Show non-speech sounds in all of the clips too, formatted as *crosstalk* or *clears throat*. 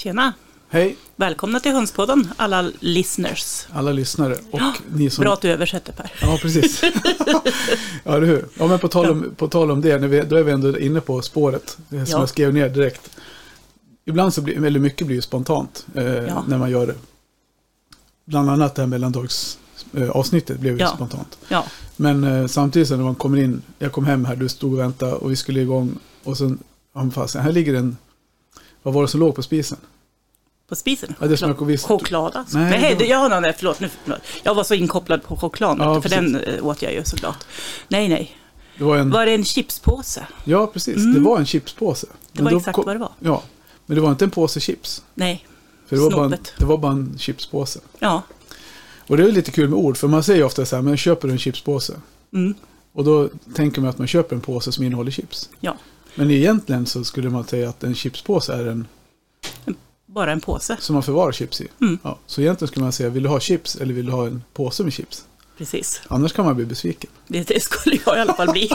Tjena! Hej Välkomna till Hönspodden, alla listeners. alla lyssnare och ni som... Bra att du översätter Per. Ja, precis. *laughs* ja, eller hur? Ja, men på tal om, på tal om det, vi, då är vi ändå inne på spåret. Det som Ja. jag skrev ner direkt. Ibland så blir, väldigt mycket blir spontant eh, Ja. när man gör det. Bland annat det här mellandagsavsnittet eh, blev ju Ja. spontant. Ja, Men eh, samtidigt när man kommer in, jag kom hem här, du stod och väntade och vi skulle igång. Och sen, ja, fast, här ligger en, vad var det som låg på spisen? på spisen. Ja, det smakar visst- Choklad alltså. Nej, Nej, det det var- ja, nej, förlåt, nu, förlåt. Jag var så inkopplad på chokladen, Ja, för den eh, åt jag ju såklart. Nej, nej. Det var en, Var det en chipspåse? ja, precis. Mm. Det var en chipspåse. Det Men var exakt kom- vad det var. Ja, men det var inte en påse chips. Nej. För det var, bara en, det var bara en chipspåse. Ja. Och det är lite kul med ord, för man säger ofta så här, men köper du en chipspåse? Mm. Och då tänker man att man köper en påse som innehåller chips. Ja. Men egentligen så skulle man säga att en chipspåse är en Bara en påse. som man förvarar chips i. Mm. Ja, så egentligen skulle man säga, vill du ha chips eller vill du ha en påse med chips? Precis. Annars kan man bli besviken. Det, skulle jag i alla fall bli.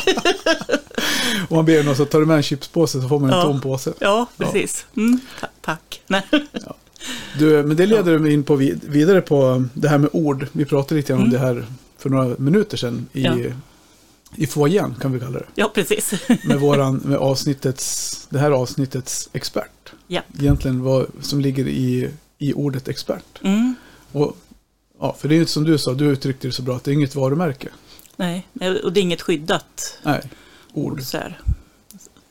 *laughs* Om man ber någon så tar du med en chipspåse så får man en Ja. tom påse. ja, precis. Mm. Ta- tack. Nej. Du, men det leder mig in på vid- vidare på det här med ord. Vi pratade lite grann om Mm. det här för några minuter sedan i, Ja. I foajén kan vi kalla det. Ja, precis. *laughs* med, våran, med avsnittets, det här avsnittets expert. Ja. Egentligen vad som ligger i, i ordet expert. Mm. Och, ja, för det är ju som du sa, du uttryckte det så bra, att det är inget varumärke. Nej, och det är inget skyddat Nej, ord. så här.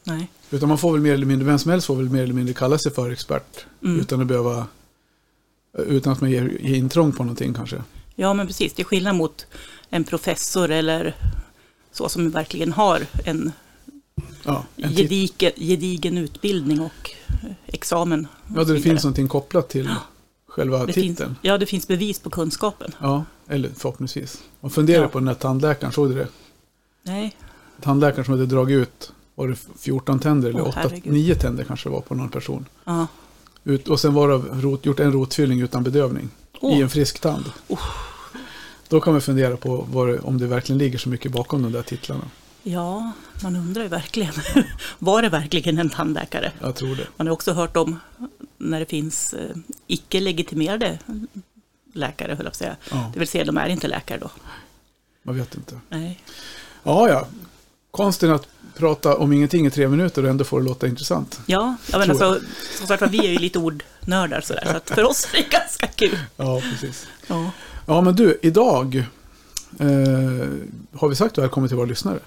Nej. Utan man får väl mer eller mindre, vem som helst får väl mer eller mindre kalla sig för expert. Mm. Utan att behöva, utan att man ger, ger intrång på någonting kanske. Ja, men precis. Det är skillnad mot en professor eller så som verkligen har en Ja, en gedigen, gedigen utbildning och examen. och ja det finns någonting kopplat till själva det finns, titeln. Ja, det finns bevis på kunskapen. Ja, eller förhoppningsvis. Man funderar Ja. på den här tandläkaren, såg du det? Nej, tandläkaren som hade dragit ut var det 14 tänder eller Åh, 8, herregud. 9 tänder kanske det var på någon person. ja. Ut, och sen var det rot, gjort en rotfyllning utan bedövning Åh. i en frisk tand. Då kan man fundera på det, om det verkligen ligger så mycket bakom de där titlarna. ja, man undrar ju verkligen. *laughs* Var det verkligen en tandläkare? Jag tror det. Man har också hört om när det finns eh, icke-legitimerade läkare, höll jag på att säga. Ja, Det vill säga, de är inte läkare då. man vet inte. Nej. Ja, ja. Konsten att prata om ingenting i tre minuter och ändå få det låta intressant. Ja, ja men Tror alltså, som sagt vi är ju lite ordnördar sådär, så för oss är det ganska kul. Ja, precis. Ja, Ja, men du, idag eh, har vi sagt välkommen till våra lyssnare.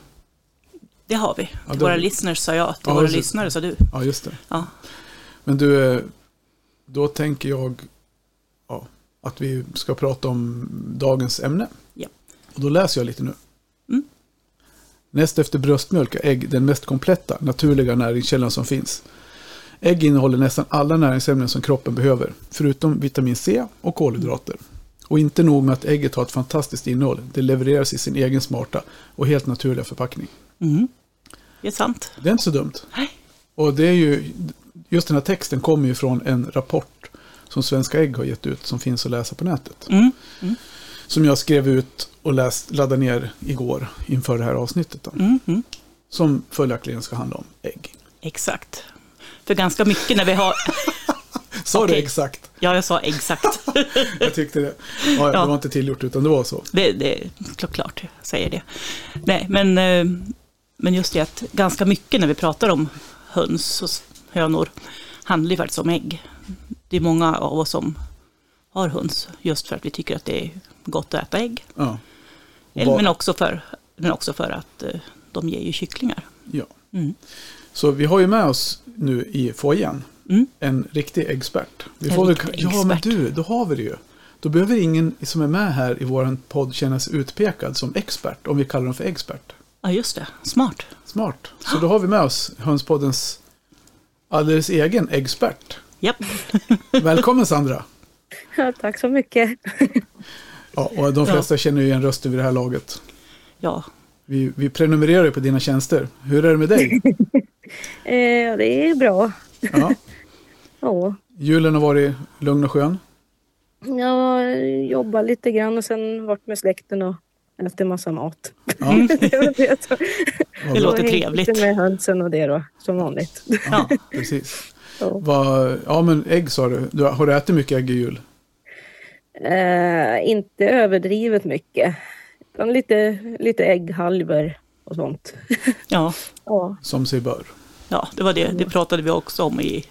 det har vi. Ja, Till det- våra listeners sa jag, till Ja, våra precis. lyssnare sa du. Ja, just det. Ja. Men du, eh, då tänker jag ja, att vi ska prata om dagens ämne. Ja. Och då läser jag lite nu. Mm. Näst efter bröstmjölk är ägg den mest kompletta, naturliga näringskällan som finns. Ägg innehåller nästan alla näringsämnen som kroppen behöver, förutom vitamin C och kolhydrater. Och inte nog med att ägget har ett fantastiskt innehåll, det levereras i sin egen smarta och helt naturliga förpackning. Mm. Det är sant. Det är inte så dumt. Nej. Och det är ju, just den här texten kommer ju från en rapport som Svenska Ägg har gett ut som finns att läsa på nätet. Mm. Som jag skrev ut och läst, laddade ner igår inför det här avsnittet. Mm. Mm. som följaktligen ska handla om ägg. Exakt. För ganska mycket när vi har... *laughs* Sa det Okej. exakt? Ja, jag sa exakt. *laughs* Jag tyckte det. Ja, Ja. Det var inte tillgjort utan det var så. Det, det är klart, jag säger det. Nej, men, eh, men just det att ganska mycket när vi pratar om höns och hönor handlar ju faktiskt om ägg. Det är många av oss som har höns just för att vi tycker att det är gott att äta ägg. Ja. Vad- men, också för, men också för att eh, de ger ju kycklingar. ja. Mm. Så vi har ju med oss nu i foajén Mm. en riktig expert. Vi En får väl, ja, men du, då har vi det ju. Då behöver ingen som är med här i vår podd känna sig utpekad som expert, om vi kallar dem för expert. Ja, just det. Smart. Smart. Så då har vi med oss Hönspoddens alldeles egen expert. Japp. *laughs* Välkommen Sandra! Ja, tack så mycket. Ja, och de flesta känner ju igen rösten vid det här laget. Ja, Vi, vi prenumererar ju på dina tjänster. Hur är det med dig? *laughs* Eh, det är bra. Ja. Ja, Julen har varit lugn och skön. jag jobbar lite grann och sen varit med släkten och ätit massa mat. Ja, *laughs* det det. låter trevligt. Lite med hönsen och det då, som vanligt. ja. *laughs* Precis. Så. Vad, ja, men ägg sa du. du. Har du ätit mycket ägg i jul? Eh, inte överdrivet mycket. Lite, lite ägghalvor och sånt. Ja, Ja, Som sig bör. ja det var det. Det pratade vi också om i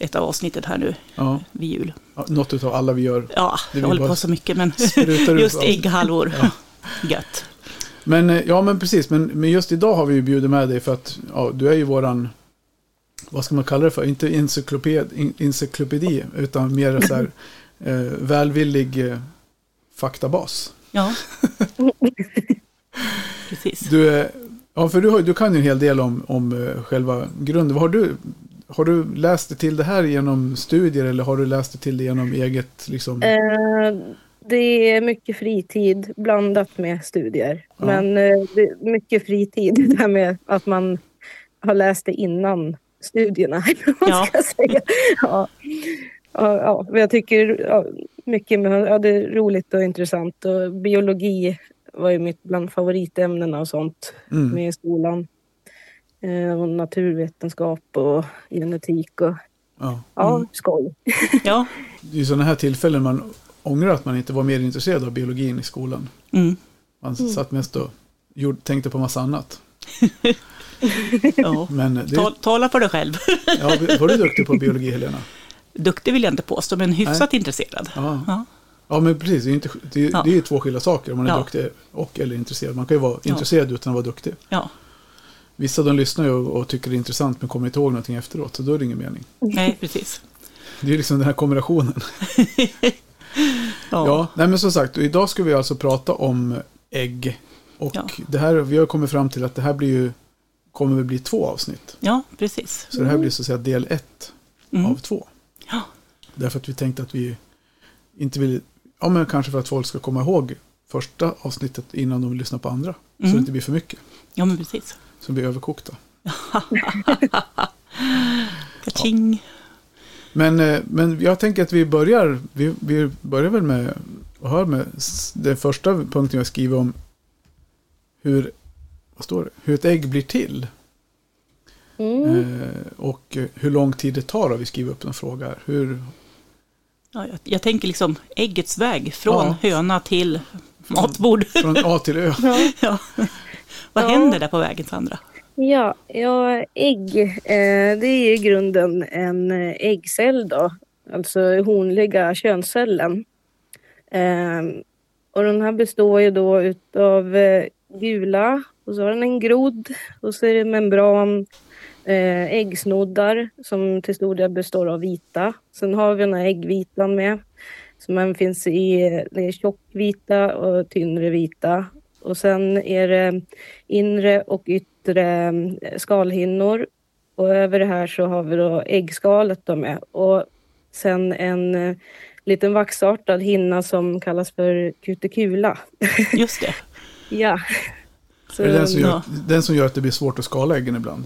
ett av avsnittet här nu Ja, vid jul. ja, något av alla vi gör. Ja, jag håller på så mycket men *laughs* just ägghalvor. Ja. *laughs* Gött. Men eh, ja, men precis. Men, men just idag har vi ju bjudit med dig för att ja, du är ju våran, vad ska man kalla det för? Inte encykloped, in, encyklopedi, utan mer så här *laughs* eh, välvillig eh, faktabas. Ja. Precis. Du, är- ja, för du, har, du kan ju en hel del om, om eh, själva grunden. Vad Har du, har du läst det till det här genom studier eller har du läst det till det genom eget liksom? Eh, det är mycket fritid blandat med studier. Ja. Men eh, det är mycket fritid där med att man har läst det innan studierna. *laughs* Ja. ska säga. Ja. Ja, ja, jag tycker ja, mycket med, ja, det är roligt och intressant. Och biologi var ju mitt bland favoritämnena och sånt Mm. med i skolan. Eh, och naturvetenskap och genetik och Ja. ja, Mm. skoj. *laughs* Ja. Det är sådana här tillfällen man ångrar att man inte var mer intresserad av biologin i skolan. Mm. Man satt mest och gjorde, tänkte på massa annat. *laughs* ja. Men det, Ta- Tala för dig själv. ja, var du duktig på biologi Helena? Duktig vill jag inte påstå, men hyfsat intresserad. Ja. Ja. Ja men precis, det är, inte, det är, Ja. det är ju två skilda saker om man är Ja. duktig och eller intresserad. Man kan ju vara Ja. intresserad utan att vara duktig. ja. Vissa de lyssnar ju och, och tycker det är intressant men kommer inte ihåg någonting efteråt, så då är det ingen mening. Nej, precis. Det är liksom den här kombinationen. *laughs* Ja, nej men som sagt, idag ska vi alltså prata om ägg. Och Ja. det här, vi har kommit fram till att det här blir ju, kommer väl bli två avsnitt. Ja, precis. Så det här blir så att säga del ett Mm. av två. Ja. Därför att vi tänkte att vi inte vill, ja men kanske för att folk ska komma ihåg första avsnittet innan de lyssnar på andra. Så Mm. det inte blir för mycket, ja, men precis. Så blir överkokta. *laughs* Kaching. Men, eh, men jag tänker att vi börjar, vi, vi börjar väl med, och hör med den första punkten jag skriver om hur, vad står det, hur ett ägg blir till. Mm. Eh, och hur lång tid det tar har vi skrivit upp en fråga här. Hur, Ja, jag, jag tänker liksom äggets väg från Ja. höna till matbord. från A till Ö. *laughs* ja. Vad Ja. händer där på vägen, Sandra? Ja, ja ägg. Eh, det är i grunden en eh, äggcell då. Alltså honliga könscellen. Eh, och den här består ju då utav eh, gula och så har den en grodd och så är det membran, eh, äggsnoddar som till stor del består av vita. Sen har vi den här äggvitan med som även finns i eh, det tjockvita och tynnre vita. Och sen är det inre och yttre eh, skalhinnor. Och över det här så har vi då äggskalet då med. Och sen en eh, liten vaxartad hinna som kallas för kutikula. *laughs* Just det. ja. Så, Är det den som, gör, Ja. den som gör att det blir svårt att skala äggen ibland?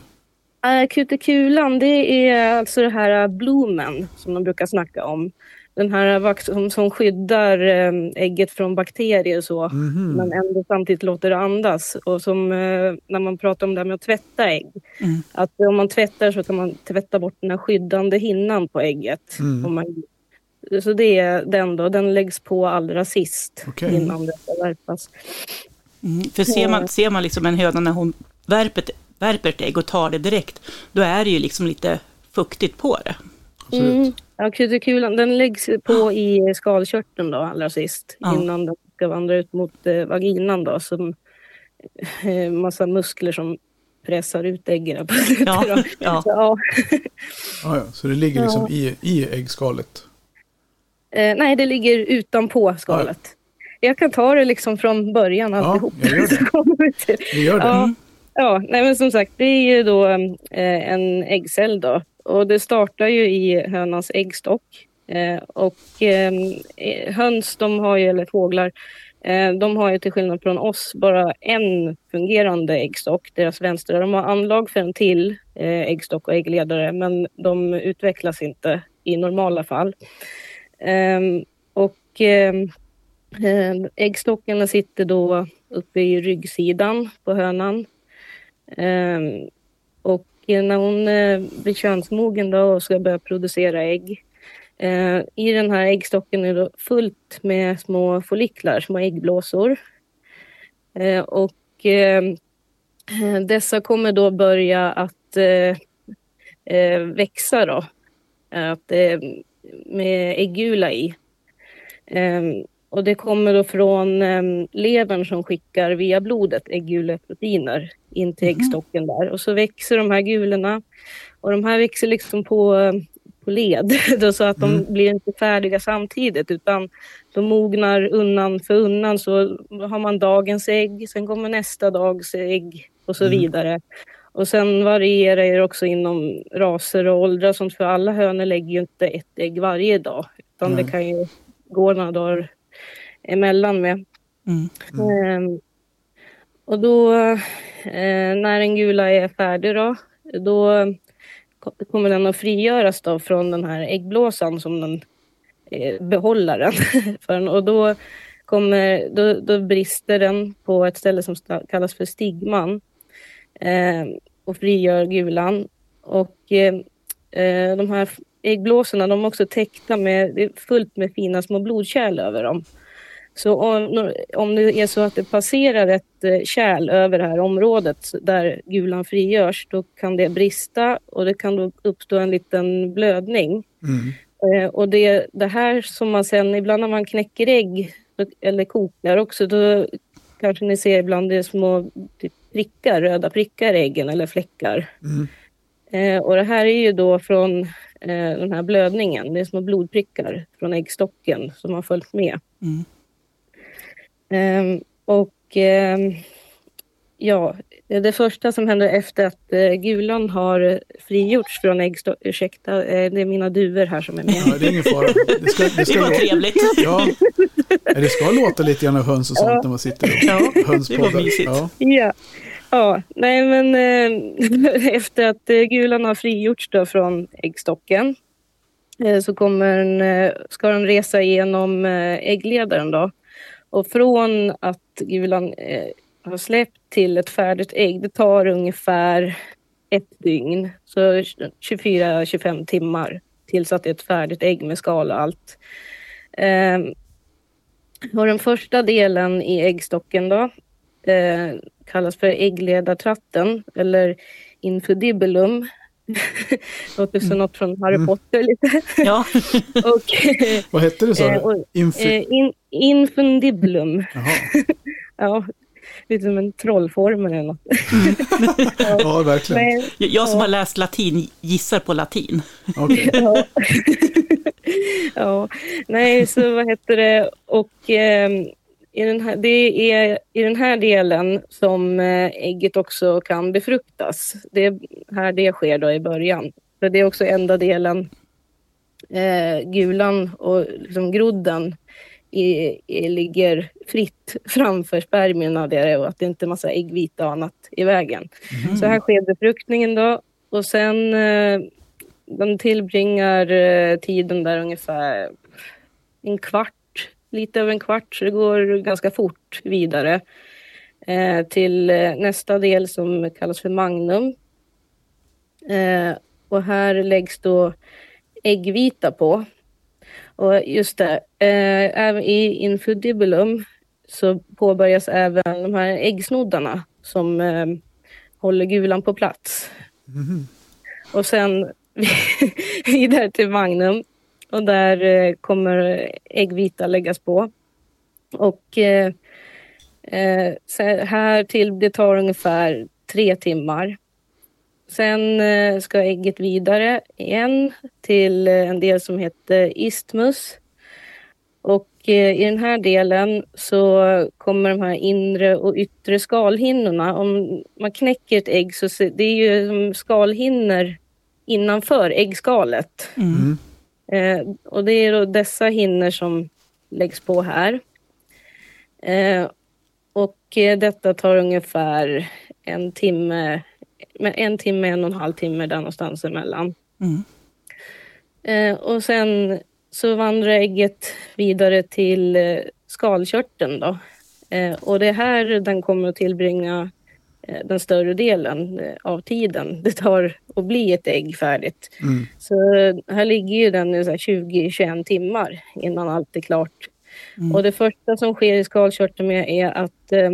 äh, kutikulan det är alltså det här bloomen som de brukar snacka om. Den här som, som skyddar eh, ägget från bakterier och så. Mhm. men ändå samtidigt låter det andas. Och som eh, när man pratar om det här med att tvätta ägg. Mm. Att om man tvättar så kan man tvätta bort den här skyddande hinnan på ägget. Mm. Man, så det är den då, den läggs på allra sist Okej. innan det ska värpas. Mm. För ser man, ser man liksom en höna när hon värper, ett- värper ett ägg och tar det direkt, då är det ju liksom lite fuktigt på det. Mm. Ja, kutikulan den läggs på i skalkörteln då allra sist. Ja. Innan den ska vandra ut mot eh, vaginan då. Som eh, massa muskler som pressar ut äggen. på Ja, då. ja. Så, ja. Ja, ja. Så det ligger liksom Ja. i, i äggskalet? Eh, nej, det ligger utanpå skalet. Jag kan ta det liksom från början Ja, alltihop. jag gör det. *laughs* Vi gör det? Ja, Mm. ja nej, men som sagt, det är ju då eh, en äggcell då. Och det startar ju i hönans äggstock. Eh, och eh, höns, de har ju, eller fåglar, eh, de har ju till skillnad från oss bara en fungerande äggstock, deras vänstra. De har anlag för en till eh, äggstock och äggledare, men de utvecklas inte i normala fall. Ehm, och ehm, eh, äggstockarna sitter då uppe i ryggsidan på hönan. Ehm, när hon eh, blir könsmogen då och ska börja producera ägg. Eh, I den här äggstocken är det fullt med små folliklar, små äggblåsor. Eh, och dessa kommer då börja att växa då. Att, med äggula i. Och det kommer då från um, levern som skickar via blodet ägguleproteiner in till mhm. äggstocken där. Och så växer de här gulorna. Och de här växer liksom på, på led, *laughs* då, så att de mm. blir inte färdiga samtidigt utan de mognar undan för undan. Så har man dagens ägg, sen kommer nästa dags ägg och så mm. vidare. Och sen varierar det också inom raser och åldrar. Som för alla hönor lägger ju inte ett ägg varje dag. Utan mm. det kan ju gå några dagar emellan med. Mm. Mm. och då eh, när en gula är färdig då, då kommer den att frigöras då från den här äggblåsan som den eh, behållaren. *laughs* för och då, kommer, då, då brister den på ett ställe som kallas för stigman eh, och frigör gulan. Och eh, eh de här äggblåsorna de är också täckta med, det är fullt med fina små blodkärl över dem. Så om, om det är så att det passerar ett eh, kärl över det här området där gulan frigörs, då kan det brista och det kan då uppstå en liten blödning. Mm. Eh, och det, det här som man sen, ibland när man knäcker ägg eller kokar också, då kanske ni ser ibland det är små typ, prickar, röda prickar i äggen eller fläckar. Mm. Eh, och det här är ju då från eh, den här blödningen, det är små blodprickar från äggstocken som har följt med. Mm. Um, och um, ja, det första som händer efter att uh, Gulan har frigjorts från äggstock... Ursäkta, uh, det är mina duvor här som är med. Ja, det är ingen fara. Det, ska, det, ska det var trevligt. Ja, det ska låta lite grann av höns och sånt ja. när man sitter och ja, Det var mysigt. Ja. ja. Ja, nej men eh, *laughs* efter att eh, Gulan har frigjorts då från äggstocken eh, så kommer den, eh, ska den resa igenom äggledaren då. Och från att gulan eh, har släppt till ett färdigt ägg, det tar ungefär ett dygn. Så 24-25 timmar tills att det är ett färdigt ägg med skal och allt. Eh, och den första delen i äggstocken då eh, kallas för äggledartratten eller infudibulum Låter som mm. något från Harry mm. Potter lite. *laughs* Ja. *laughs* och, *laughs* Vad hette det sa du? Eh, Inf eh, in, infundiblum. ja, lite som en trollformel eller något. ja, ja, verkligen. Men, jag som ja. har läst latin gissar på latin. Okay. ja. ja, nej, så vad heter det? Och eh, i den här, det är i den här delen som eh, ägget också kan befruktas. Det är här det sker då i början. För det är också enda delen, eh, gulan och liksom grodden i, i, ligger fritt framför spermierna där och att det inte är massa äggvita och annat i vägen. Mm. Så här sker befruktningen då och sen eh, de tillbringar eh, tiden där ungefär en kvart lite över en kvart, så det går ganska fort vidare eh, till eh, nästa del som kallas för magnum. Eh, och här läggs då äggvita på. Och just det, eh, i infudibulum så påbörjas även de här äggsnoddarna som eh, håller gulan på plats. Mm. Och sen *laughs* vidare till magnum och där eh, kommer äggvita läggas på. Och eh, eh här till, det tar ungefär tre timmar. Sen eh, ska ägget vidare igen till eh, en del som heter istmus. Och i den här delen så kommer de här inre och yttre skalhinnorna. Om man knäcker ett ägg så det är ju skalhinnor innanför äggskalet. Mm. Eh, och det är då dessa hinnor som läggs på här. Eh, och eh, detta tar ungefär en timme, en timme, en och en halv timme där någonstans emellan. Mm. Eh, och sen så vandrar ägget vidare till eh, skalkörteln då. Eh, och det är här den kommer att tillbringa den större delen eh, av tiden *laughs* det tar att bli ett ägg färdigt. Mm. Så här ligger ju den i 20-21 timmar innan allt är klart. Mm. Och det första som sker i skalkörteln är att eh,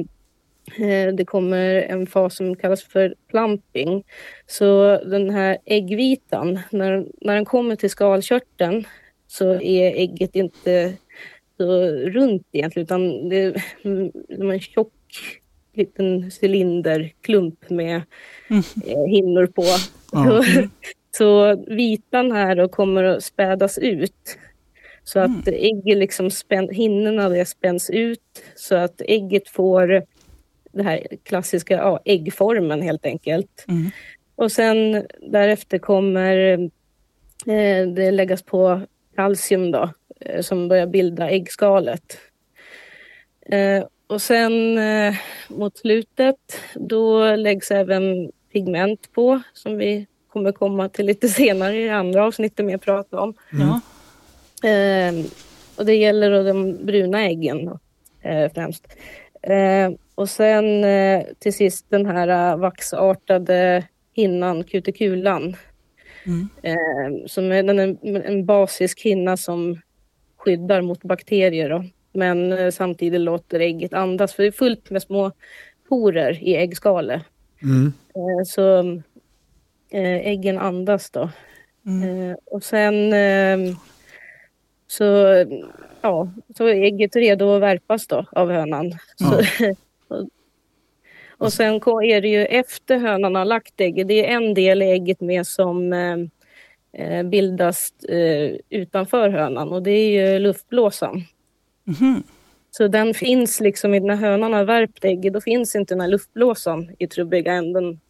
eh, det kommer en fas som kallas för plumping. Så den här äggvitan, när, när den kommer till skalkörteln så är ägget inte så runt egentligen utan det *laughs* är en tjock liten cylinderklump med Mm. eh, hinnor på. Ja. Så, så vitan här då kommer att spädas ut. Så att ägget liksom spän, hinnorna det spänns ut så att ägget får det här klassiska ja, äggformen helt enkelt. Mm. Och sen därefter kommer eh, det läggas på kalcium då eh, som börjar bilda äggskalet. Eh, och sen eh, mot slutet då läggs även pigment på som vi kommer komma till lite senare i det andra avsnittet att prata om. Ja. Eh, och det gäller då de bruna äggen då, eh, främst. Eh, och sen eh, till sist den här eh, vaxartade hinnan, kutikulan. Mm. Eh, som är den är en basisk hinna som skyddar mot bakterier då. Men eh, samtidigt låter ägget andas för det är fullt med små porer i äggskalet. Mm. Eh, så eh, äggen andas då. Mm. Eh, och sen eh, så, ja, så är ägget redo att värpas då av hönan. Så, *laughs* och, sen är det ju efter hönan har lagt ägget, det är en del i ägget med som eh, eh, bildas eh, utanför hönan och det är ju luftblåsan. Mhm. Så den finns liksom i när hönan har värpt ägget, då finns inte den här luftblåsan i trubbiga änden.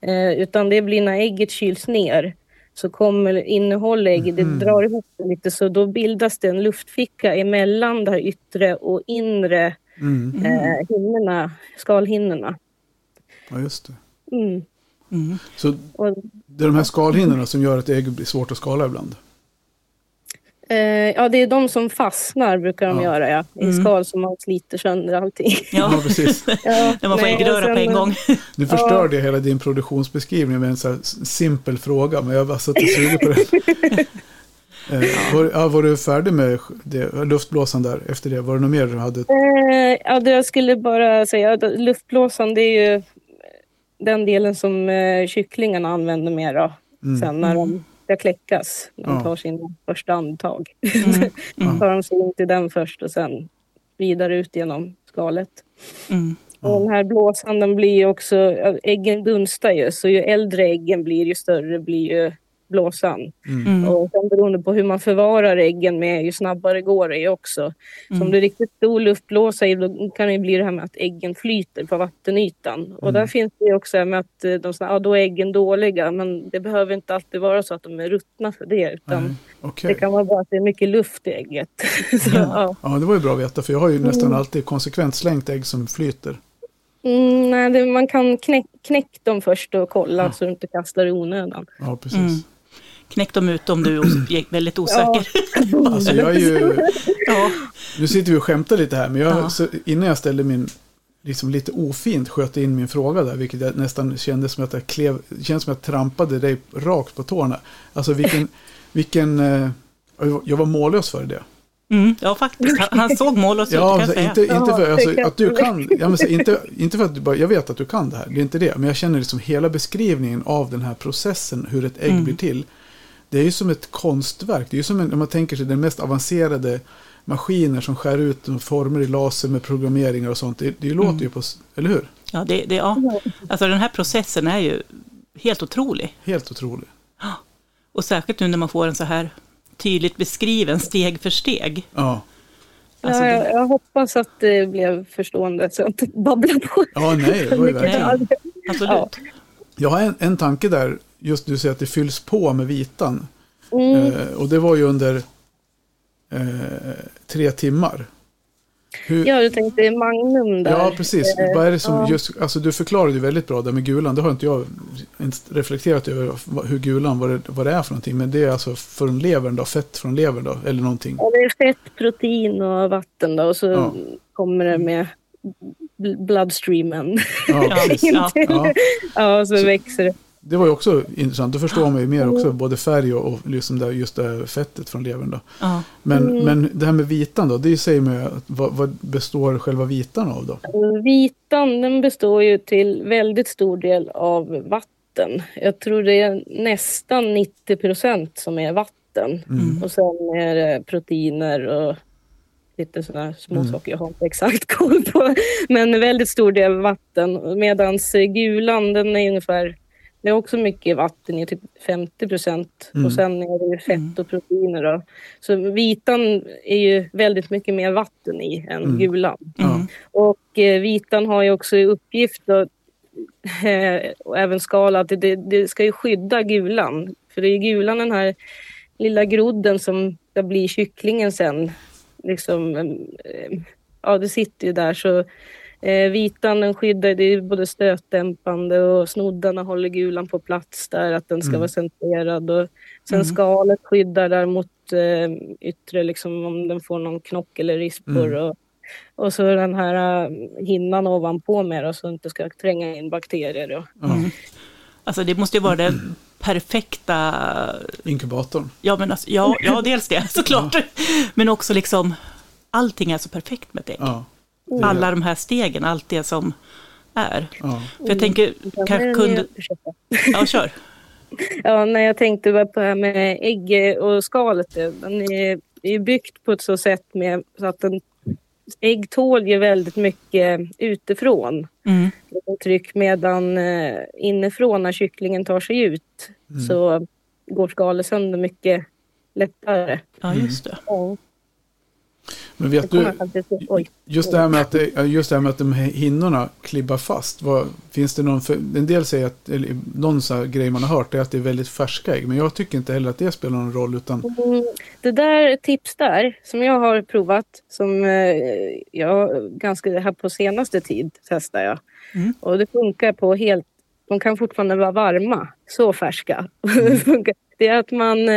Eh, utan det blir när ägget kyls ner så kommer innehåll ägget, det drar ihop det lite så då bildas det en luftficka emellan det här yttre och inre Mm. eh, hinnorna, skalhinnorna. Ja, just det. Mm. Mm. Så det är de här skalhinnorna som gör att ägg blir svårt att skala ibland. Eh, ja, det är de som fastnar brukar de Ja. göra ja, i Mm. skal som man sliter sönder allting. Ja, Ja, precis. *laughs* Ja, när man får och äggröra på en gång. *laughs* Nu förstörde jag hela din produktionsbeskrivning med en så här simpel fråga, men jag var så sugen på det. *laughs* Eh, var, ja, var du färdig med det, luftblåsan där efter det? Var det något mer du hade? Eh, ja, det jag skulle bara säga, att luftblåsan det är ju den delen som eh, kycklingarna använder mer då, Mm. sen när de ska kläckas, när de tar sin första andetag. Mm. *laughs* Då tar de sig in till den först och sen vidare ut genom skalet. Mm. Och den här blåsan den blir också, äggen dunstar ju, så ju äldre äggen blir ju större blir ju blåsan. Mm. Och sen beroende på hur man förvarar äggen med, ju snabbare går det ju också. Så Mm. om det är riktigt stor luftblåsa i, då kan det bli det här med att äggen flyter på vattenytan. Och där finns det ju också med att eh, de ja, då är äggen dåliga, men det behöver inte alltid vara så att de är ruttna för det, utan Okej. det kan vara bara att det är mycket luft i ägget. *laughs* så, ja. Ja, det var ju bra att veta, för jag har ju nästan alltid konsekvent slängt ägg som flyter. mm, nej, det, man kan knäck, knäck dem först och kolla så du inte kastar i onödan. Ja, precis. Mm. Knäck dem ut om du är väldigt osäker. Alltså jag är ju, *laughs* Ja. nu sitter vi och skämtar lite här, men jag, Ja. så, innan jag ställde min, liksom lite ofint sköt in min fråga där, vilket jag nästan kände som att jag klev, känns som att jag trampade dig rakt på tårna. Alltså vilken, *laughs* vilken, eh, jag var mållös för det. Mm, ja, faktiskt. Han, han såg mållös ut, Ja, kan jag alltså, säga. inte, inte för Ja, alltså, att du kan, ja, men, så, inte, inte för att du bara, jag vet att du kan det här, det är inte det, men jag känner liksom hela beskrivningen av den här processen, hur ett ägg Mm. blir till. Det är ju som ett konstverk, det är ju som en, om man tänker sig den mest avancerade maskiner som skär ut de former i laser med programmeringar och sånt. Det, det låter Mm. ju på, eller hur? Ja, det, det, ja. Alltså den här processen är ju helt otrolig. Helt otroligt. Och särskilt nu när man får en så här tydligt beskriven steg för steg. Ja. Alltså, ja, det, jag, jag hoppas att det blev förstående så jag inte babblar på. ja, nej, det var ju *laughs* verkligen. Ja, absolut. Jag har en, en tanke där, just du säger att det fylls på med vitan. Mm. Eh, och det var ju under eh, tre timmar. Hur, Ja, du tänkte Magnum där. Ja, precis. Eh, Vad är det som ja. just, alltså du förklarade ju väldigt bra där med gulan. Det har inte jag ens reflekterat över hur gulan, vad det, vad det är för någonting. Men det är alltså från levern då, fett från levern då, eller någonting. Ja, det är fett, protein och vatten då, och så Ja. kommer det med bl- bloodstreamen. Ja. *laughs* Ja. ja, så, Så- växer det. Det var ju också intressant. Då förstår man ju mer också både färg och, och liksom där, just det fettet från levern. Då. Ja. Men, Mm. men det här med vitan då, det säger att vad, vad består själva vitan av då? Vitan den består ju till väldigt stor del av vatten. Jag tror det är nästan 90 procent som är vatten. Mm. Och sen är det proteiner och lite sådana små Mm. saker jag har inte exakt *laughs* koll på. Men väldigt stor del vatten. Medan gulan den är ungefär, det är också mycket vatten i typ 50 procent. Mm. Och sen är det ju fett Mm. och proteiner. Då. Så vitan är ju väldigt mycket mer vatten i än Mm. gulan. Mm. Och eh, vitan har ju också i uppgift att, *laughs* eh, och även skala, att det, det ska ju skydda gulan. För det är gulan den här lilla grodden som ska bli kycklingen sen. Liksom, eh, ja, det sitter ju där så eh, vitan den skyddar, det är både stötdämpande och snoddarna håller gulan på plats där, att den ska Mm. vara centrerad. Och sen Mm. skalet skyddar där mot eh, yttre, liksom om den får någon knock eller rispor. Mm. Och, och så den här uh, hinnan ovanpå med då, så det inte ska tränga in bakterier. Ja. Mm. Alltså det måste ju vara den perfekta, Inkubatorn. ja men alltså, ja, ja dels det *laughs* såklart, men också liksom allting är så perfekt med ett ägg. Ja. Är Alla de här stegen, allt det som är. Ja. För jag tänker, Sen kanske är kunde, ja kör. *laughs* Ja, när jag tänkte bara på det här med ägg och skalet. det- Den är, är byggt på ett så sätt med så att en ägg tål ju väldigt mycket utifrån. Mm. Tryck medan eh, inifrån när kycklingen tar sig ut Mm. så går skalet sönder mycket lättare. Ja, just det. Ja, Men vet du, just det här med att, just det här med att de hinnorna klibbar fast. Vad, finns det någon, för, en del säger att, eller någon så grej man har hört är att det är väldigt färska ägg. Men jag tycker inte heller att det spelar någon roll. Utan, Mm, Det där tips där som jag har provat som eh, jag ganska här på senaste tid testar jag. Mm. Och det funkar på helt, de kan fortfarande vara varma, så färska. *laughs* Funkar. det är att man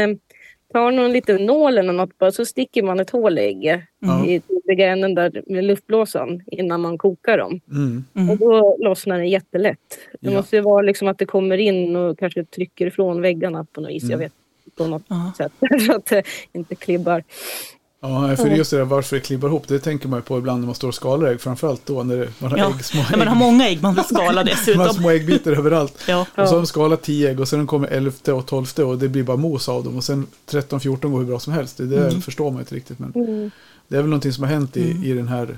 tar någon liten nål eller något bara så sticker man ett hål i ägget Ja. i tydliga änden där med luftblåsan innan man kokar dem. mm, Och Mm. då lossnar det jättelätt. Det Ja. måste ju vara liksom att det kommer in och kanske trycker ifrån väggarna på något vis. Mm. Jag vet på något Ja. sätt *laughs* så att det inte klibbar. Ja, för just det där varför det klibbar ihop. Det tänker man ju på ibland när man står och skalar ägg. Framförallt då när det, man har Ja, ägg, små när man har ägg. många ägg man vill skala *laughs* Man har dessutom. små äggbitar överallt. Ja. Och så har de skalat 10 ägg och sen kommer 11 och 12 och det blir bara mos av dem. Och sen 13-14 går hur bra som helst. Det där Mm. förstår man inte riktigt. Men Mm. det är väl någonting som har hänt i, Mm. i den här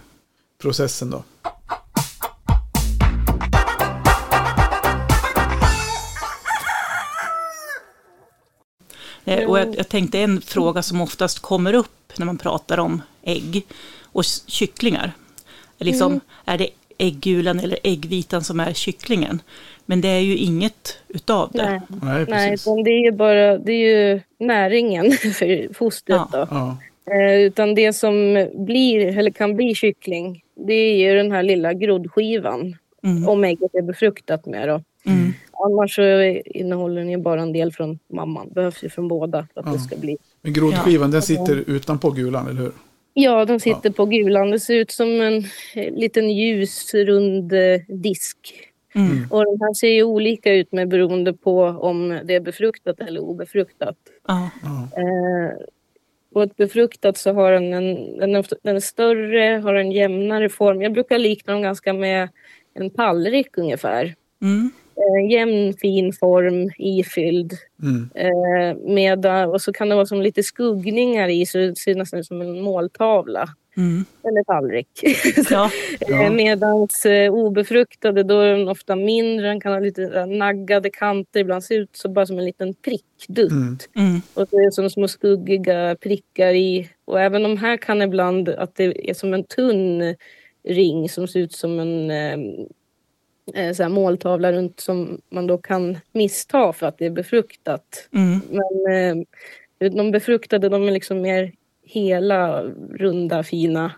processen då. Eh, Och jag, jag tänkte en fråga som oftast kommer upp när man pratar om ägg och kycklingar. Är Liksom, Mm. Är det äggulan eller äggvitan som är kycklingen? Men det är ju inget utav det. Nej, Nej, nej precis. utan det är ju bara det är ju näringen *laughs* för fostret. Ja. Då. Ja. Eh, utan det som blir, eller kan bli kyckling, det är ju den här lilla groddskivan. Mm. Om ägget är befruktat med. Då. Mm. Annars så innehåller den ju bara en del från mamman. Behövs ju från båda för att Ja. det ska bli. Men groddskivan den sitter utanpå gulan, eller hur? Ja, den sitter på gulan. Det ser ut som en eh, liten ljus rund eh, disk. Mm. Och den här ser ju olika ut med beroende på om det är befruktat eller obefruktat. Ja. Ja. Eh, på ett befruktat så har den en, den är, den är större, har en jämnare form. Jag brukar likna dem ganska med en tallrik ungefär. Mm. Eh, jämn fin form, ifylld. Mm. Eh, med, och så kan det vara som lite skuggningar i så det ser nästan ut som en måltavla. Mm. Eller tallrik. Ja. *laughs* Ja. Eh, Medans eh, obefruktade då är den ofta mindre, den kan ha lite eh, naggade kanter, ibland ser ut så bara som en liten prickdutt. Mm. Mm. Och det är som små skuggiga prickar i. Och även de här kan ibland, att det är som en tunn ring som ser ut som en eh, eh, så här måltavla runt som man då kan missta för att det är befruktat. Mm. Men eh, de befruktade de är liksom mer hela, runda, fina.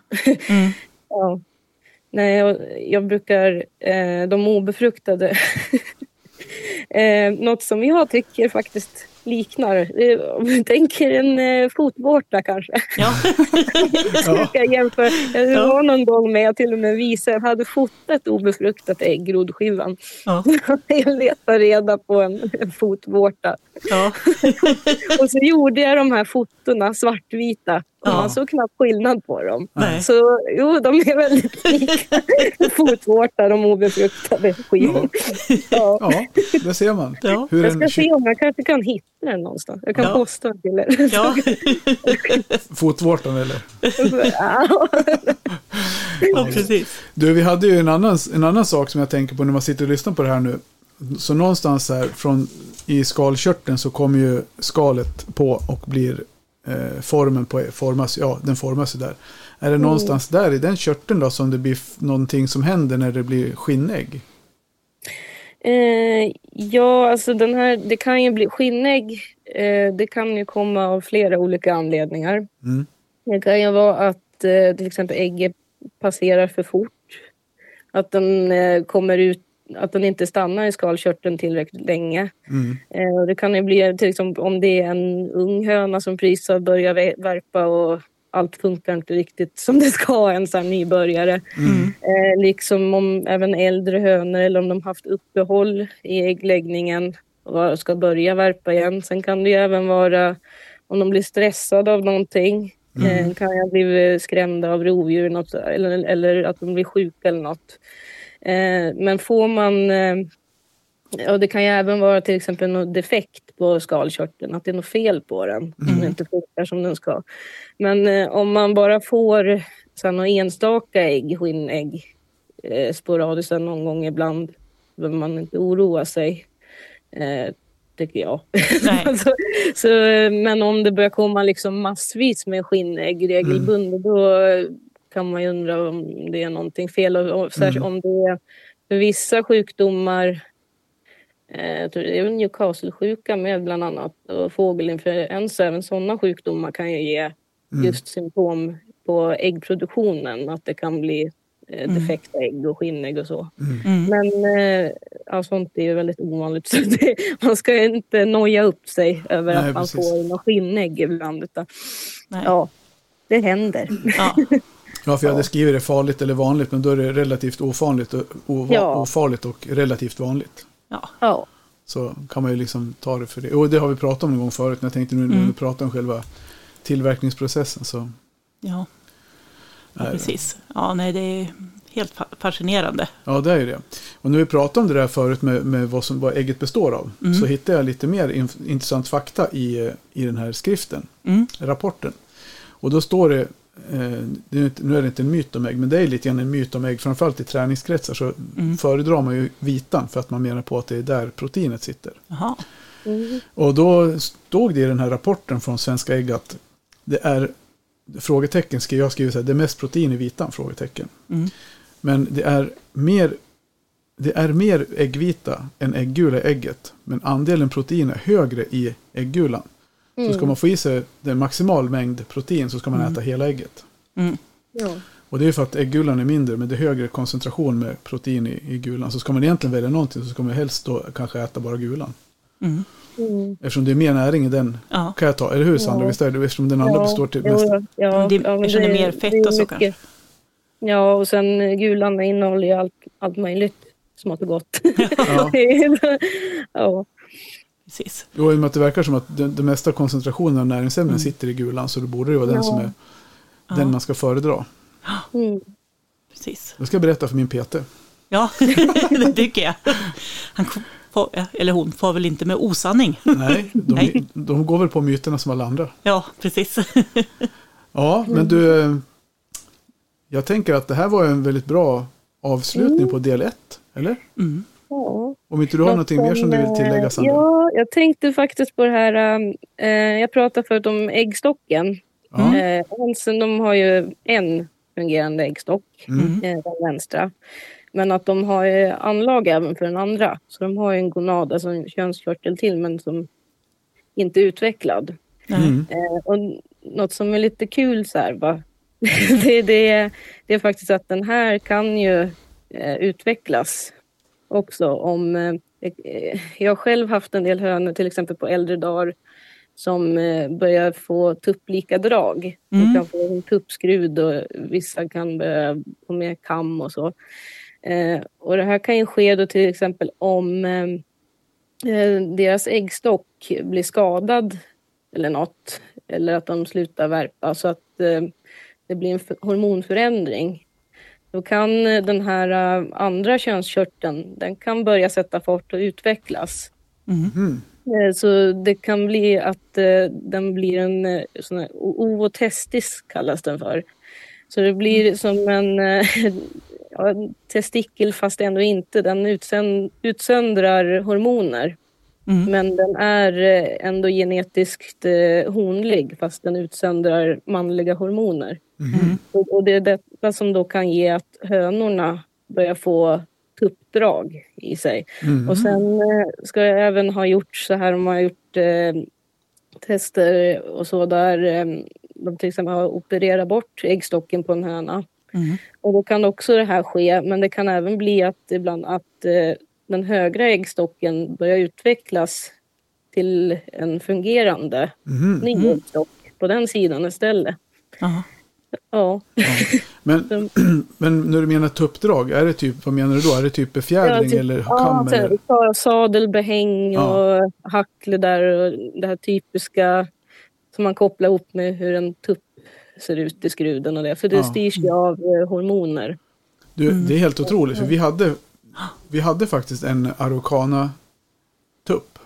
Mm. *laughs* Ja. Nej, jag, jag brukar, eh, de obefruktade, *laughs* eh, något som jag tycker faktiskt liknar. Om du tänker en eh, fotvårta kanske. Ja. *laughs* Ja. Jag jämför. Jag Ja. var någon gång med jag till och med visade, jag hade fotat obefruktat ägg, groddskivan. Ja. *laughs* Jag letade reda på en, en fotvårta. Ja. *laughs* Och så gjorde jag de här fotona svartvita. Och Ja. man såg knappt skillnad på dem. Nej. Så jo, de är väldigt lika. Fotvårta, de obefruktade skivorna. Ja. Ja, det ser man. Ja. Hur Jag ska en se om jag kanske kan hitta den någonstans. Jag kan Ja. posta den till er. Ja. *laughs* fotvårtan eller? Ja. precis. Du, vi hade ju en annan, en annan sak som jag tänker på när man sitter och lyssnar på det här nu. Så någonstans här från i skalkörteln så kommer ju skalet på och blir eh, formen på, formas, ja den formas ju där. Är det någonstans där i den körteln då som det blir någonting som händer när det blir skinnägg? Eh, ja, alltså den här, det kan ju bli skinnägg. Eh, det kan ju komma av flera olika anledningar. Mm. Det kan ju vara att eh, till exempel ägget passerar för fort. Att den eh, kommer ut, att den inte stannar i skalkörteln tillräckligt länge. Mm. Eh, det kan ju bli till exempel om det är en ung höna som precis har börjat vä- värpa och allt funkar inte riktigt som det ska, en sån nybörjare. Mm. Eh, liksom om även äldre hönor eller om de haft uppehåll i äggläggningen och ska börja värpa igen. Sen kan det ju även vara om de blir stressade av någonting. Eh, kan jag bli skrämda av rovdjur något, eller, eller att de blir sjuka eller något. Eh, men får man Ja, det kan ju även vara till exempel något defekt på skalkörteln, att det är något fel på den som inte funkar som den ska. Men eh, om man bara får så några enstaka ägg, skinnägg, eh, sporadiskt någon gång ibland, behöver man inte oroa sig, eh, tycker jag. Nej. *laughs* så, eh, men om det börjar komma liksom massvis med skinnägg regelbundet, då kan man ju undra om det är någonting fel. Och, och, särskilt om det är för vissa sjukdomar Eh, väl Newcastle-sjuka med bland annat och fågelinfluensa. Även sådana sjukdomar kan ju ge just symptom på äggproduktionen. Att det kan bli eh, defekta ägg och skinnägg och så. Mm. Men eh, ja, sånt är ju väldigt ovanligt. *laughs* Så det, man ska inte noja upp sig över Nej, att man precis. får några skinnägg ibland. Utan, ja, det händer. Ja. Ja, för jag hade skrivit det farligt eller vanligt, men då är det relativt ofarligt och, ova, Ja. ofarligt och relativt vanligt. Ja. Ja, Så kan man ju liksom ta det för det. Och det har vi pratat om en gång förut, men jag tänkte nu när Mm. vi pratar om själva tillverkningsprocessen så Ja. ja, precis. Ja, nej, det är helt fa- fascinerande. Ja, det är ju det. Och när vi pratade om det där förut med, med vad, som, vad ägget består av, Mm. så hittade jag lite mer inf- intressant fakta i, eh, i den här skriften, Mm. rapporten. Och då står det, eh, det är ju inte, nu är det inte en myt om ägg, men det är lite grann en myt om ägg, framförallt i träningskretsar så Mm. föredrar man ju vitan för att man menar på att det är där proteinet sitter. Mm. Och då stod det i den här rapporten från Svenska Ägg att det är, frågetecken ska jag skriva så här, det är mest protein i vitan, frågetecken. Mm. Men det är mer det är mer äggvita än äggula i ägget. Men andelen protein är högre i äggulan. Så ska man få i sig den maximal mängd protein så ska man äta hela ägget. Mm. ja. Och det är för att äggulan är mindre men det är högre koncentration med protein i, i gulan. Så ska man egentligen välja någonting så ska man helst då kanske äta bara gulan. Mm. Mm. Eftersom det är mer näring i den Ja. kan jag ta. Eller hur Sandra? Ja. Visst är det? Eftersom den andra består till mest. ja, Det- ja, men eftersom det är mer fett och så kanske. Ja, och sen gulan innehåller ju allt, allt möjligt smått och gott. Ja. *laughs* ja. Precis. Jo, i och med att det verkar som att den, den mesta koncentrationen av näringsämnen sitter i gulan. Så då borde det vara den Ja. som är Ja. den man ska föredra. Mm. Precis. Jag ska berätta för min PT. Ja, *laughs* det tycker jag. Han eller hon får väl inte med osanning. Nej, de, Nej. de går väl på myterna som alla andra. Ja, precis. Ja, men du. Jag tänker att det här var en väldigt bra avslutning på del ett. Eller? Mm. Om inte du har någonting mer som du vill tillägga eh, Sandra? Ja, jag tänkte faktiskt på det här. eh, jag pratade förut om äggstocken. Ja. Eh, hönsen de har ju en fungerande äggstock, Mm. eh, den vänstra. Men att de har ju anlag även för den andra. Så de har ju en gonad, alltså en könskörtel till, men som inte är utvecklad. Mm. Eh, och något som är lite kul så här, va? *laughs* det, det, det är faktiskt att den här kan ju eh, utvecklas också om, eh, eh, jag har själv haft en del hönor, till exempel på äldre dagar, som eh, börjar få tupplika drag. Mm. De kan få en tuppskrud och vissa kan börja få mer kam och så. Eh, och det här kan ju ske då till exempel om eh, eh, deras äggstock blir skadad eller något. Eller att de slutar värpa så att det blir en för- hormonförändring. Då kan eh, den här eh, andra könskörteln, den kan börja sätta fart och utvecklas. Mm. Mm. Eh, Så det kan bli att den blir en sån här o- ovotestis kallas den för. Så det blir som en, *laughs* ja, en testikel fast ändå inte. Den utsöndrar hormoner. Mm. Men den är eh, ändå genetiskt eh, honlig fast den utsöndrar manliga hormoner. Mm. Och, och det är detta som då kan ge att hönorna börjar få tuppdrag i sig. Mm. Och sen eh, ska jag även ha gjort så här, de har gjort eh, tester och så där eh, de till exempel har opererat bort äggstocken på en höna. Mm. Och då kan också det här ske, men det kan även bli att ibland att eh, den högra äggstocken börjar utvecklas till en fungerande Mhm. ny äggstock på den sidan istället. Ja. Ja. Men, *laughs* *clears throat* men när du menar tuppdrag, är det typ, vad menar du då? Är det typ befjädring typ- eller Ja, kam? eller? så- sadelbehäng Ja. och hackle där och det här typiska som man kopplar ihop med hur en tupp ser ut i skruden och det. För det Ja. styrs ju av eh, hormoner. Du, Mm. det är helt otroligt, för vi hade, *gasps* vi hade faktiskt en araucana tupp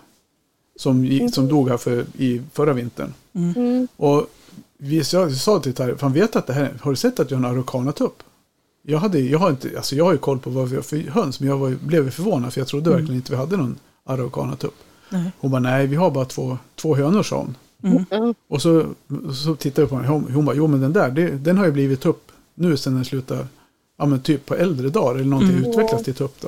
som, gick, som dog här för, i förra vintern. Mm. Och vi sa, vi sa till Tarja, fan vet att det här, har du sett att jag har en araucana tupp? Jag, hade, jag, har inte, alltså jag har ju koll på vad vi har för höns, men jag var, blev förvånad för jag trodde verkligen inte vi hade någon araucana tupp. Nej. Hon bara, nej vi har bara två, två hönor sa hon. Mm. Ja. Och så, så tittade jag på henne. Hon, hon bara, jo men den där, det, den har ju blivit tupp nu sen den slutade, ja men typ på äldre dagar eller någonting Mm. utvecklas till tupp då.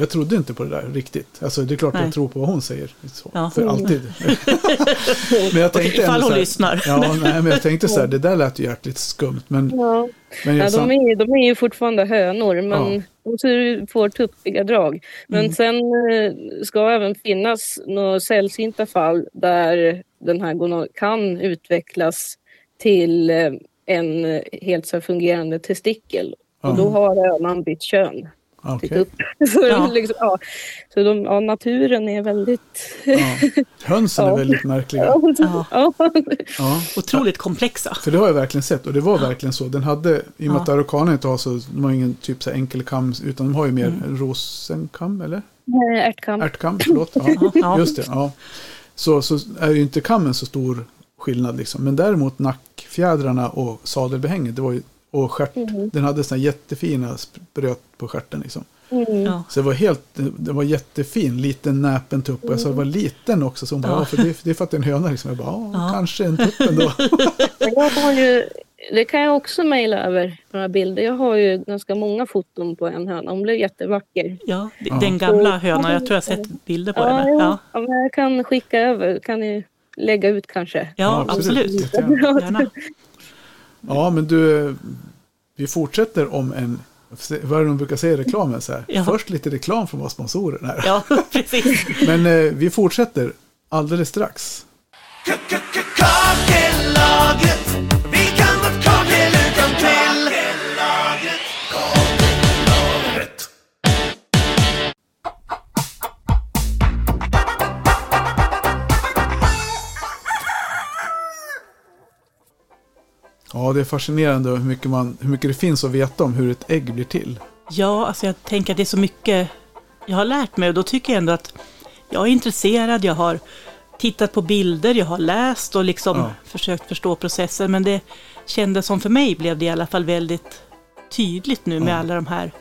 Jag trodde inte på det där riktigt. Alltså det är klart Nej. jag tror på vad hon säger. Så, Ja. För alltid. *laughs* men jag tänkte Ifall hon så här, lyssnar. Ja, nej, men jag tänkte så här, det där lät ju jäkligt skumt. Men, Ja. men Ja, de, är, de är ju fortfarande hönor, men Ja. de ser- får tuppiga drag. Men Mm. sen eh, ska även finnas några sällsynta fall där den här kan utvecklas till eh, en eh, helt så fungerande testikel. Och då har hönan bytt kön. till tupp. *laughs* Så, Ja. liksom, ja. så de, ja, naturen är väldigt... ja. Hönsen är *laughs* väldigt märkliga. Ja. Ja. Ja. *laughs* Ja. Otroligt komplexa. För det har jag verkligen sett och det var verkligen så. Den hade, i och med Ja. att araukaner inte har så, de har ingen typ så enkel kam, utan de har ju mer Mm. rosenkam eller? Ärtkam. Ärtkam, förlåt. Ja. Just det, ja. Så, så är ju inte kammen så stor skillnad liksom. Men däremot nackfjädrarna och sadelbehänget, det var ju, och stjärt, Mm. den hade såna jättefina spröt på stjärten liksom. Mm. Ja. Så det var helt, det var jättefin, liten näpen tupp. Och jag sa det var liten också, så hon bara, ja. Ja. för det, det är för att det är en höna liksom. Jag bara, ja, kanske en tupp ändå. *laughs* Jag har ju, det kan jag också mejla över några bilder. Jag har ju ganska många foton på en höna. Hon blev jättevacker. Ja, den gamla hönan, jag tror jag har sett bilder på Ja, henne. ja. Jag kan skicka över. Kan ni lägga ut kanske? ja absolut. Jättegärna. Gärna. Ja, men du, vi fortsätter om en, vad är det de brukar säga i reklamen så här? Ja. Först lite reklam från våra sponsorer. här. Ja, *laughs* precis. Men eh, vi fortsätter alldeles strax. Det är fascinerande hur mycket, man, hur mycket det finns att veta om hur ett ägg blir till. Ja, alltså jag tänker att det är så mycket jag har lärt mig och då tycker jag ändå att jag är intresserad, jag har tittat på bilder, jag har läst och liksom Ja. försökt förstå processen. Men det kändes som för mig blev det i alla fall väldigt tydligt nu med Ja. alla de här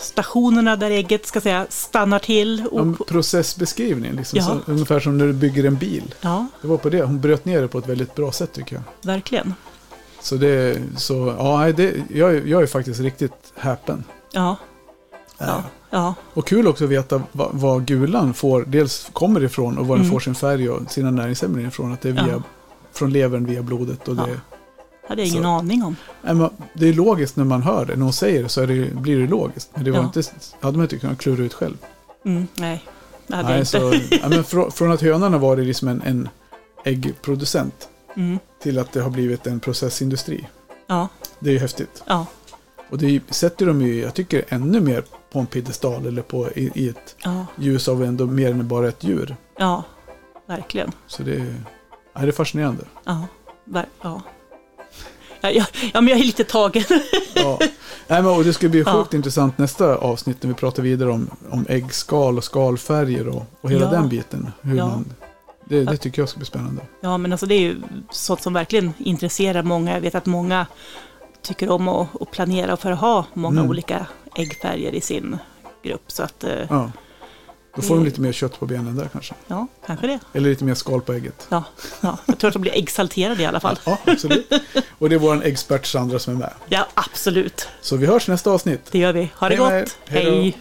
stationerna där ägget ska säga stannar till. Och, Om processbeskrivning, liksom, Ja. så, ungefär som när du bygger en bil. ja, Det var på det, hon bröt ner det på ett väldigt bra sätt tycker jag. verkligen. Så det, så, ja, det, jag, är- jag är faktiskt riktigt häpen. Ja, Är ja, jag. ja, Och kul också att veta vad, vad gulan får, dels kommer ifrån och var den Mm. får sin färg och sina näringsämnen ifrån. Att det är via, Ja. från levern via blodet. Och det, Ja. hade jag ingen Så. aning om. Nej, det är logiskt när man hör det. När hon säger det så det, blir det logiskt. Men det var Ja. inte, hade man inte kunnat klura ut själv. Mm, nej, det hade jag Nej, inte. så, ja, men *laughs* från, från att hönan har varit liksom en, en äggproducent Mm, till att det har blivit en processindustri. ja, Det är ju häftigt. ja, Och det sätter de ju, jag tycker, ännu mer på en piedestal eller på, i, i ett ja, ljus av ändå mer än bara ett djur. ja, verkligen. Så det är, ja, det är fascinerande. Ja, ver- ja. Ja, ja, ja, men jag är lite tagen. Ja. Nej, men, och det ska bli Ja. sjukt intressant nästa avsnitt när vi pratar vidare om, om äggskal och skalfärger och, och hela Ja. den biten. Hur Ja. man, det, det tycker jag ska bli spännande. Ja, men alltså det är ju sånt som verkligen intresserar många. Jag vet att många tycker om att, att planera för att ha många Mm. olika äggfärger i sin grupp. Så att, eh, Ja. Då får de lite mer kött på benen där kanske. ja, kanske det. Eller lite mer skal på ägget. Ja, ja, jag tror att de blir äggsalterade i alla fall. Ja, absolut. Och det är vår expert Sandra som är med. Ja, absolut. Så vi hörs nästa avsnitt. Det gör vi. Ha det Hej gott. Hej.